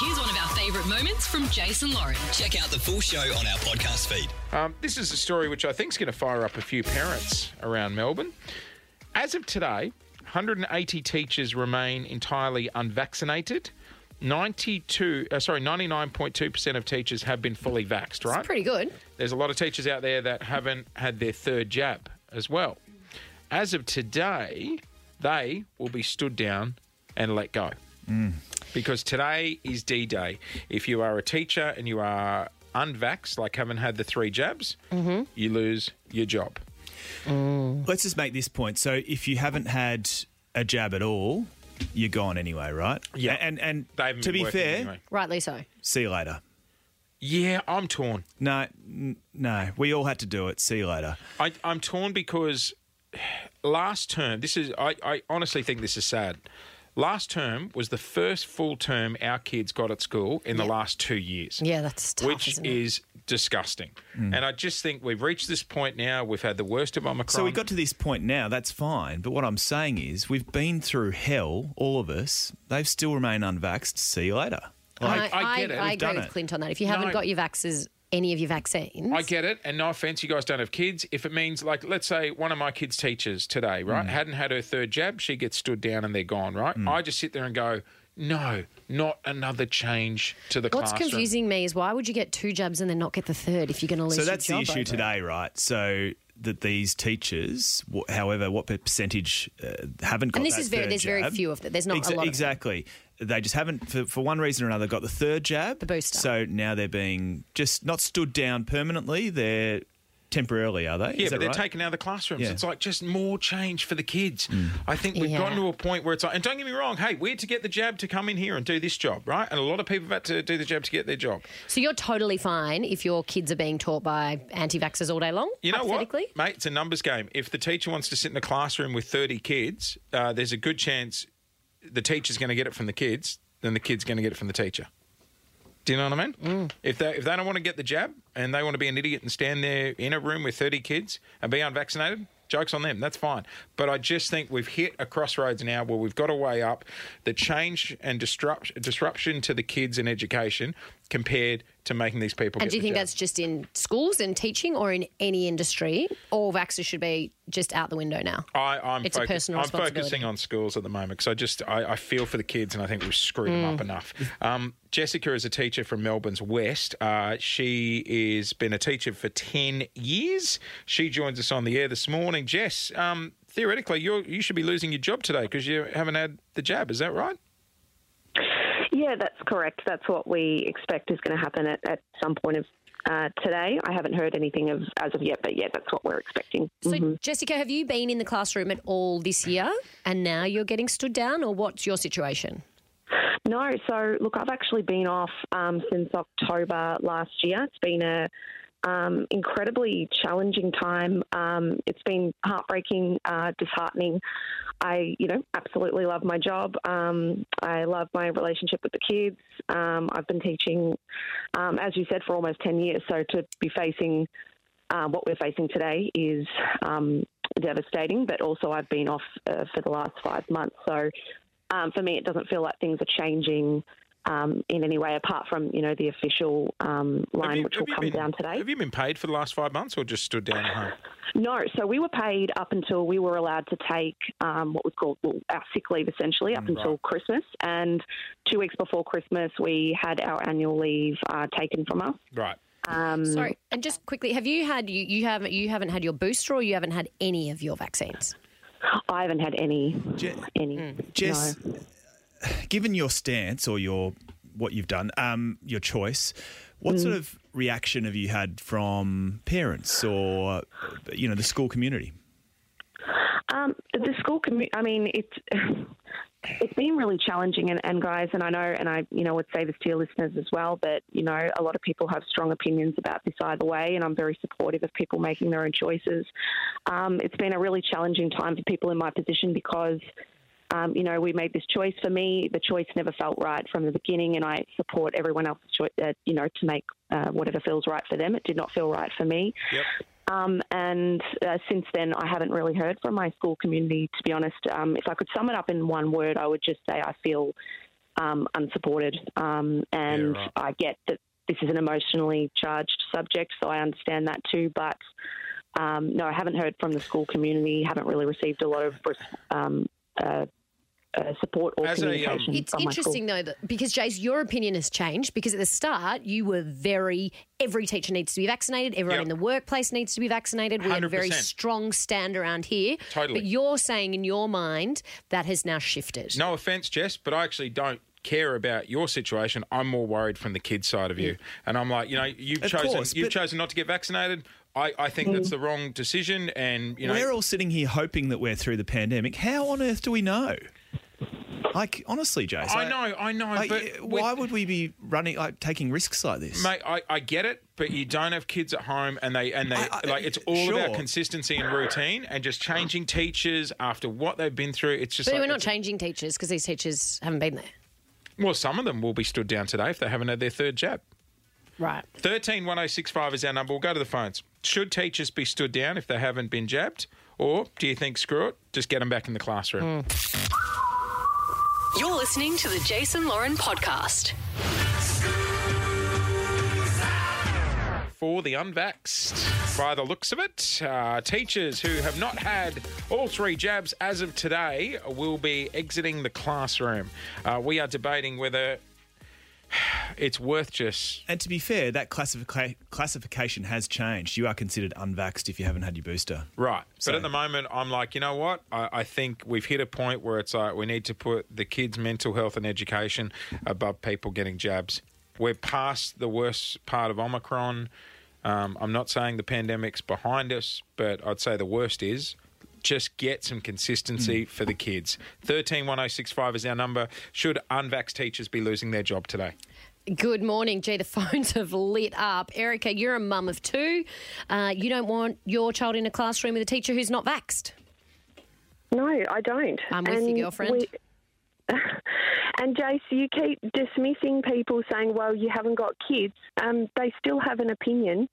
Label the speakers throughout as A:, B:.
A: Here's one of our favourite moments from Jase and Lauren.
B: Check out the full show on our podcast feed.
C: Um, this is a story which I think is going to fire up a few parents around Melbourne. As of today, 180 teachers remain entirely unvaccinated. 92, uh, sorry, 99.2% of teachers have been fully vaxxed, right?
D: Pretty good.
C: There's a lot of teachers out there that haven't had their third jab as well. As of today, they will be stood down and let go. Because today is D Day. If you are a teacher and you are unvaxxed, like haven't had the three jabs, mm-hmm. you lose your job. Mm.
E: Let's just make this point. So if you haven't had a jab at all, you're gone anyway, right?
C: Yeah.
E: And and
C: They
E: to be fair,
C: anyway.
D: Rightly so.
E: see you later.
C: Yeah, I'm torn.
E: No, n- no, we all had to do it. See you later.
C: I, I'm torn because last term, this is, I, I honestly think this is sad. Last term was the first full term our kids got at school in the last two years.
D: Yeah, that's tough,
C: Which
D: isn't it?
C: is disgusting. Mm. And I just think we've reached this point now. We've had the worst of Omicron.
E: So we got to this point now. That's fine. But what I'm saying is, we've been through hell, all of us. They've still remained unvaxxed. See you later.
C: I- I get it.
D: I
C: We've
D: agree with
E: it.
D: Clint on that. If you haven't
C: No.
D: got your vaxes, any of your vaccines,
C: I get it, and no offense, you guys don't have kids. If it means, like, let's say one of my kids' teachers today, right, mm. hadn't had her third jab, she gets stood down and they're gone, right? Mm. I just sit there and go, no, not another change to the
D: What's
C: classroom.
D: confusing me is why would you get two jabs and then not get the third if you're going to lose
E: So
D: your
E: that's the issue
D: over it?
E: today, right? So that these teachers, however, what percentage uh, haven't got
D: And this is very- there's very few of them. There's not a lot.
E: Exactly. They just haven't, for, for one reason or another, got the third jab.
D: The booster.
E: So now they're being just not stood down permanently. They're temporarily, are they?
C: Yeah,
E: Is
C: but
E: that
C: they're
E: right?
C: taken out of the classrooms.
E: Yeah.
C: It's like just more change for the kids. I think we've
D: Yeah.
C: gotten to a point where it's like, and don't get me wrong, hey, we're to get the jab to come in here and do this job, right? And a lot of people have had to do the jab to get their job.
D: So you're totally fine if your kids are being taught by anti-vaxxers all day long.
C: You know what, mate? It's a numbers game. If the teacher wants to sit in a classroom with 30 kids, uh, there's a good chance the teacher's going to get it from the kids, then the kid's going to get it from the teacher. Do you know what I mean?
D: Mm.
C: If they if they don't want to get the jab and they want to be an idiot and stand there in a room with 30 kids and be unvaccinated, jokes on them. That's fine. But I just think we've hit a crossroads now where we've got to weigh up the change and disrupt, disruption to the kids in education compared to making these people.
D: And do you think that's just in schools and teaching, or in any industry? All vaxxers should be just out the window now.
C: I, I'm,
D: It's a personal
C: I'm focusing on schools at the moment because I just I, I feel for the kids and I think we've screwed them
D: Mm.
C: up enough. Um, Jessica is a teacher from Melbourne's West. Uh, she has been a teacher for ten years. She joins us on the air this morning. Jess, um, theoretically, you you should be losing your job today because you haven't had the jab. Is that right?
F: Yeah, that's correct. That's what we expect is going to happen at, at some point of uh, today. I haven't heard anything of as of yet, but yeah, that's what we're expecting.
D: So, Jessica, have you been in the classroom at all this year, and now you're getting stood down, or what's your situation?
F: No, so look, I've actually been off um, since October last year. It's been a um, incredibly challenging time. Um, it's been heartbreaking, uh, disheartening. I, you know, absolutely love my job. Um, I love my relationship with the kids. Um, I've been teaching, um, as you said, for almost ten years. So to be facing uh, what we're facing today is um, devastating. But also, I've been off uh, for the last five months. So for me, it doesn't feel like things are changing um, in any way apart from you know the official um, line,
C: you-
F: which will come
C: been-
F: down today.
C: Have you been paid for the last five months or just stood down at home?
F: No, so we were paid up until we were allowed to take um, what was called well, our sick leave, essentially, up until Christmas. And two weeks before Christmas, we had our annual leave uh, taken from us.
C: Right.
F: Um,
D: Sorry, and just quickly, have you had you, you haven't you haven't had your booster, or you haven't had any of your vaccines?
F: I haven't had any.
E: Je-
F: any.
E: Jess,
F: no.
E: Given your stance or your what you've done, um, your choice, what
F: Mm.
E: sort of reaction have you had from parents or you know the school community?
F: Um, the school commu I mean, it's it's been really challenging, and, and guys, and I know, and I, you know, would say this to your listeners as well, that you know, a lot of people have strong opinions about this either way, and I'm very supportive of people making their own choices. Um, it's been a really challenging time for people in my position because. Um, you know, we made this choice. For me, the choice never felt right from the beginning, and I support everyone else's choice. Uh, you know, to make uh, whatever feels right for them. It did not feel right for me.
C: Yep.
F: Um, and uh, since then, I haven't really heard from my school community, to be honest. Um, if I could sum it up in one word, I would just say I feel
G: um, unsupported. Um, and
C: Yeah, right.
G: I get that this is an emotionally charged subject, so I understand that too. But um, no, I haven't heard from the school community. Haven't really received a lot of um, uh, uh, support or
C: As a, um,
G: communication.
D: It's
G: from my school.
D: interesting though that because Jase, your opinion has changed because at the start you were very every teacher needs to be vaccinated, everyone
C: Yep.
D: in the workplace needs to be vaccinated. We had a very strong stand around here.
C: Totally.
D: But you're saying in your mind that has now shifted.
C: No offense, Jess, but I actually don't care about your situation. I'm more worried from the kid side of you. And I'm like, you know, you've
E: Of
C: chosen
E: course,
C: you've
E: but-
C: chosen not to get vaccinated. I, I think that's the wrong decision and you know
E: we're all sitting here hoping that we're through the pandemic. How on earth do we know? Like honestly, Jason.
C: I know, I know,
E: like,
C: but with-
E: why would we be running like taking risks like this?
C: Mate, I, I get it, but you don't have kids at home, and they and they
E: I- I-
C: like it's all
E: sure.
C: about consistency and routine, and just changing teachers after what they've been through. It's just
D: but
C: like,
D: we're not
C: it's-
D: changing teachers because these teachers haven't been there.
C: well, some of them will be stood down today if they haven't had their third jab.
D: Right.
C: Thirteen one zero six five is our number. We'll go to the phones. Should teachers be stood down if they haven't been jabbed, or do you think screw it, just get them back in the classroom? Hmm.
A: You're listening to the Jase and Lauren podcast.
C: for the unvaxxed. By the looks of it, uh, teachers who have not had all three jabs as of today will be exiting the classroom. Uh, we are debating whether it's worth just.
E: And to be fair, that classifica- classification has changed. You are considered unvaxxed if you haven't had your booster.
C: Right.
E: So-
C: But at the moment, I'm like, you know what? I, I think we've hit a point where it's like we need to put the kids' mental health and education above people getting jabs. We're past the worst part of Omicron. Um, I'm not saying the pandemic's behind us, but I'd say the worst is just get some consistency for the kids. 131065 is our number. Should unvaxxed teachers be losing their job today?
D: Good morning. Gee, the phones have lit up. Erica, you're a mum of two. Uh, you don't want your child in a classroom with a teacher who's not vaxxed.
G: No, I don't.
D: I'm with you, girlfriend.
G: we- and Jase, you keep dismissing people saying, "Well, you haven't got kids." Um, they still have an opinion.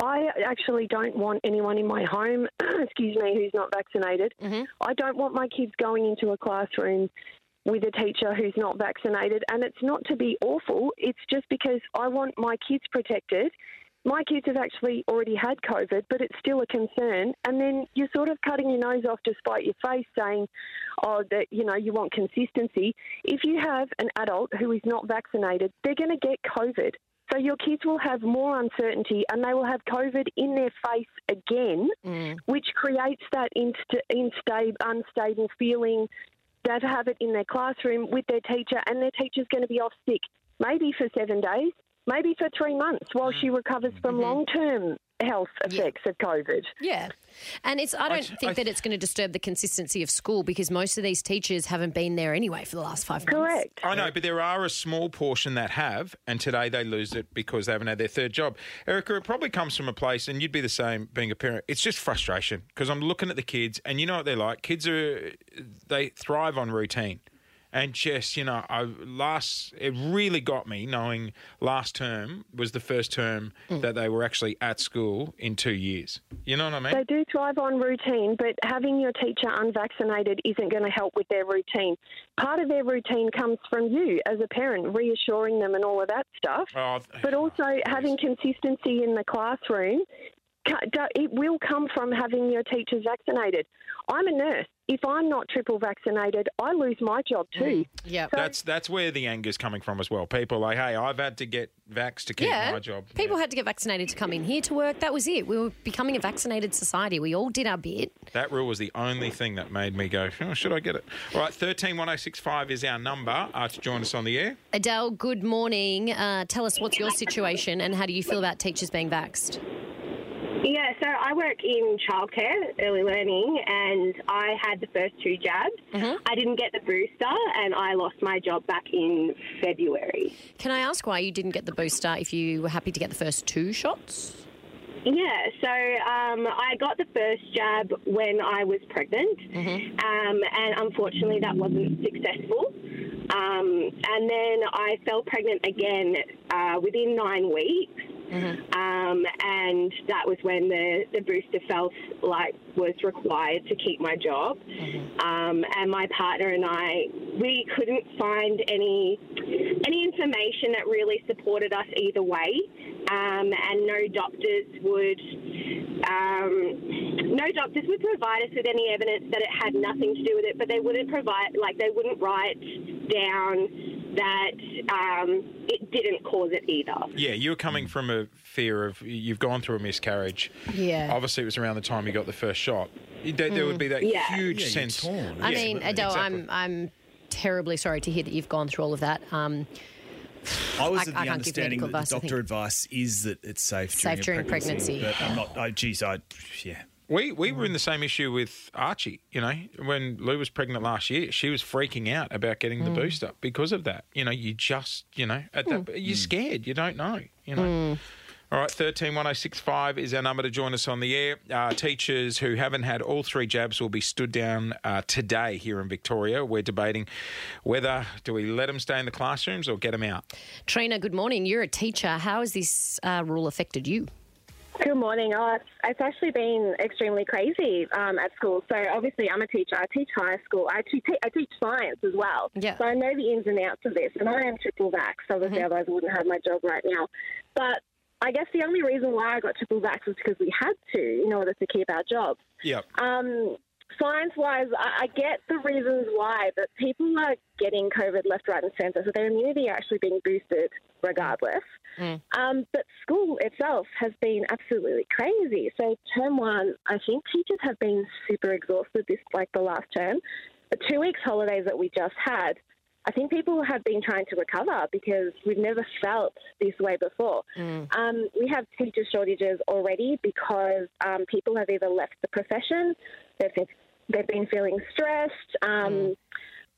G: I actually don't want anyone in my home, excuse me, who's not vaccinated. Mm-hmm. I don't want my kids going into a classroom with a teacher who's not vaccinated. And it's not to be awful, it's just because I want my kids protected. My kids have actually already had COVID, but it's still a concern. And then you're sort of cutting your nose off to spite your face, saying, "Oh, that you know you want consistency." If you have an adult who is not vaccinated, they're going to get COVID. So your kids will have more uncertainty, and they will have COVID in their face again, mm. which creates that inst- instable, unstable feeling. They have it in their classroom with their teacher, and their teacher's going to be off sick, maybe for seven days, maybe for three months, while mm. she recovers from mm-hmm. long-term health effects of COVID.
D: Yeah. And it's I don't
C: I-
D: think
C: I-
D: that it's going to disturb the consistency of school because most of these teachers haven't been there anyway for the last five months.
G: Correct.
C: I know, but there are a small portion that have, and today they lose it because they haven't had their third job. Erica, it probably comes from a place, and you'd be the same being a parent. It's just frustration because I'm looking at the kids, and you know what they're like. Kids are they thrive on routine, and just you know, I last it really got me knowing last term was the first term mm. that they were actually at school in two years. You know what I mean?
G: They do thrive on routine, but having your teacher unvaccinated isn't going to help with their routine. Part of their routine comes from you as a parent, reassuring them and all of that stuff.
C: Oh,
G: But also having consistency in the classroom, it will come from having your teachers vaccinated. I'm a nurse. If I'm not triple vaccinated, I lose my job too.
D: Yeah.
C: That's that's where the anger's coming from as well. People are like, hey, I've had to get vax to keep
D: yeah.
C: my job.
D: People
C: Yeah.
D: had to get vaccinated to come in here to work. That was it. We were becoming a vaccinated society. We all did our bit.
C: That rule was the only thing that made me go, oh, should I get it? All right, 131065 is our number uh, to join us on the air.
D: Adele, good morning. Uh, tell us what's your situation and how do you feel about teachers being vaxxed?
H: So I work in childcare, early learning, and I had the first two jabs. I didn't get the booster, and I lost my job back in February.
D: Can I ask why you didn't get the booster if you were happy to get the first two shots?
H: Yeah, so um, I got the first jab when I was pregnant, um, and unfortunately that wasn't successful. Um, and then I fell pregnant again uh, within nine weeks.
I: Um, and that was when the, the booster felt like was required to keep my job. Um, and my partner and I, we couldn't find any any information that really supported us either way. Um, and no doctors would um, no doctors would provide us with any evidence that it had nothing to do with it, but they wouldn't provide like they wouldn't write down that um, it didn't cause it either.
C: Yeah, you were coming from a fear of you've gone through a miscarriage.
D: Yeah.
C: Obviously, it was around the time you got the first shot. There, there would be that
I: Yeah.
C: huge
E: Yeah,
C: sense.
E: torn.
D: I mean, Adele,
C: exactly.
D: I'm I'm terribly sorry to hear that you've gone through all of that. Um,
E: I was
D: I-
E: of the
D: can't
E: understanding that
D: advice,
E: the doctor advice is that it's safe during,
D: Safe
E: a
D: during
E: pregnancy.
D: pregnancy.
E: But I'm not. I, geez, I yeah.
C: We we were in the same issue with Archie. You know, when Lou was pregnant last year, she was freaking out about getting the booster because of that. You know, you just you know at that you're scared. You don't know. You know. All right, thirteen one zero six five is our number to join us on the air. Uh, teachers who haven't had all three jabs will be stood down uh, today here in Victoria. We're debating whether do we let them stay in the classrooms or get them out.
D: Trina, good morning. You're a teacher. How has this uh, rule affected you?
H: Good morning. Oh, it's, it's actually been extremely crazy um, at school. So obviously, I'm a teacher. I teach high school. I teach, I teach science as well.
D: Yeah.
H: So I know the ins and outs of this, and I am triple vax. Obviously, otherwise I wouldn't have my job right now. But I guess the only reason why I got triple vax was because we had to in order to keep our jobs.
C: Yep.
H: Um, science wise, I, I get the reasons why, but people are getting COVID left, right, and centre, so their immunity are actually being boosted regardless. Um, but school itself has been absolutely crazy. So, term one, I think teachers have been super exhausted this, like the last term. The two weeks holidays that we just had, I think people have been trying to recover because we've never felt this way before. Um, we have teacher shortages already because um, people have either left the profession, they've, they've been feeling stressed. Um,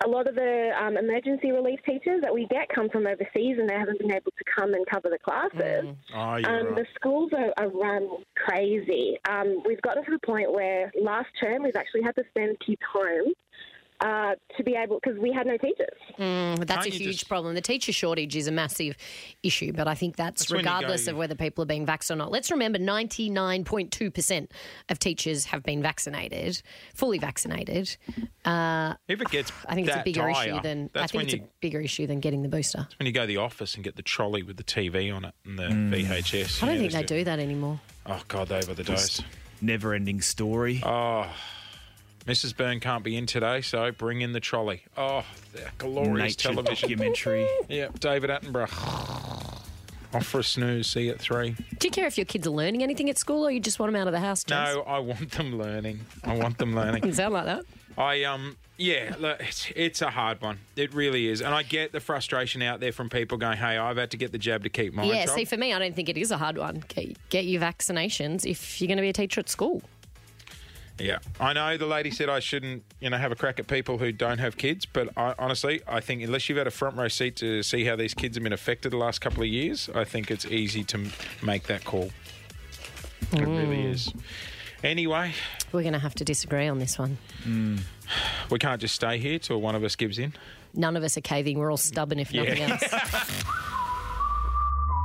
H: A lot of the um, emergency relief teachers that we get come from overseas and they haven't been able to come and cover the classes.
C: Oh, you're
H: Um,
C: right.
H: The schools are, are run crazy. Um, we've gotten to the point where last term we've actually had to send kids home uh, to be able because we had no teachers.
D: That's
C: Can't
D: a huge
C: just-
D: problem. The teacher shortage is a massive issue, but I think that's,
C: That's when you go-
D: regardless of whether people are being vaxxed or not. Let's remember 99.2% of teachers have been vaccinated, fully vaccinated. Uh,
C: If it gets
D: I think it's a bigger
C: dire,
D: issue than I think it's
C: you
D: a bigger issue than getting the booster.
C: when you go to the office and get the trolley with the TV on it and the
E: Mm.
C: VHS.
D: I don't
C: Yeah,
D: think they do that anymore.
C: Oh God, they were the days.
E: Never ending story.
C: Oh, Mrs. Byrne can't be in today, so bring in the trolley. Oh, the glorious
E: Nature
C: television.
E: documentary.
C: Yeah, David Attenborough. Off for a snooze. See you at three.
D: Do you care if your kids are learning anything at school or you just want them out of the house? Jess?
C: No, I want them learning. I want them learning.
D: Doesn't sound like that.
C: I um yeah, look, it's, it's a hard one. It really is, and I get the frustration out there from people going, "Hey, I've had to get the jab to keep my
D: yeah,
C: job."
D: see, for me, I don't think it is a hard one. Get, get your vaccinations if you're going to be a teacher at school.
C: Yeah, I know the lady said I shouldn't, you know, have a crack at people who don't have kids, but I, honestly, I think unless you've had a front row seat to see how these kids have been affected the last couple of years, I think it's easy to m- make that call. It really mm. is. Anyway,
D: We're going to have to disagree on this one. Mm.
C: we can't just stay here till one of us gives in.
D: None of us are caving. We're all stubborn, if
C: Yeah.
D: nothing else.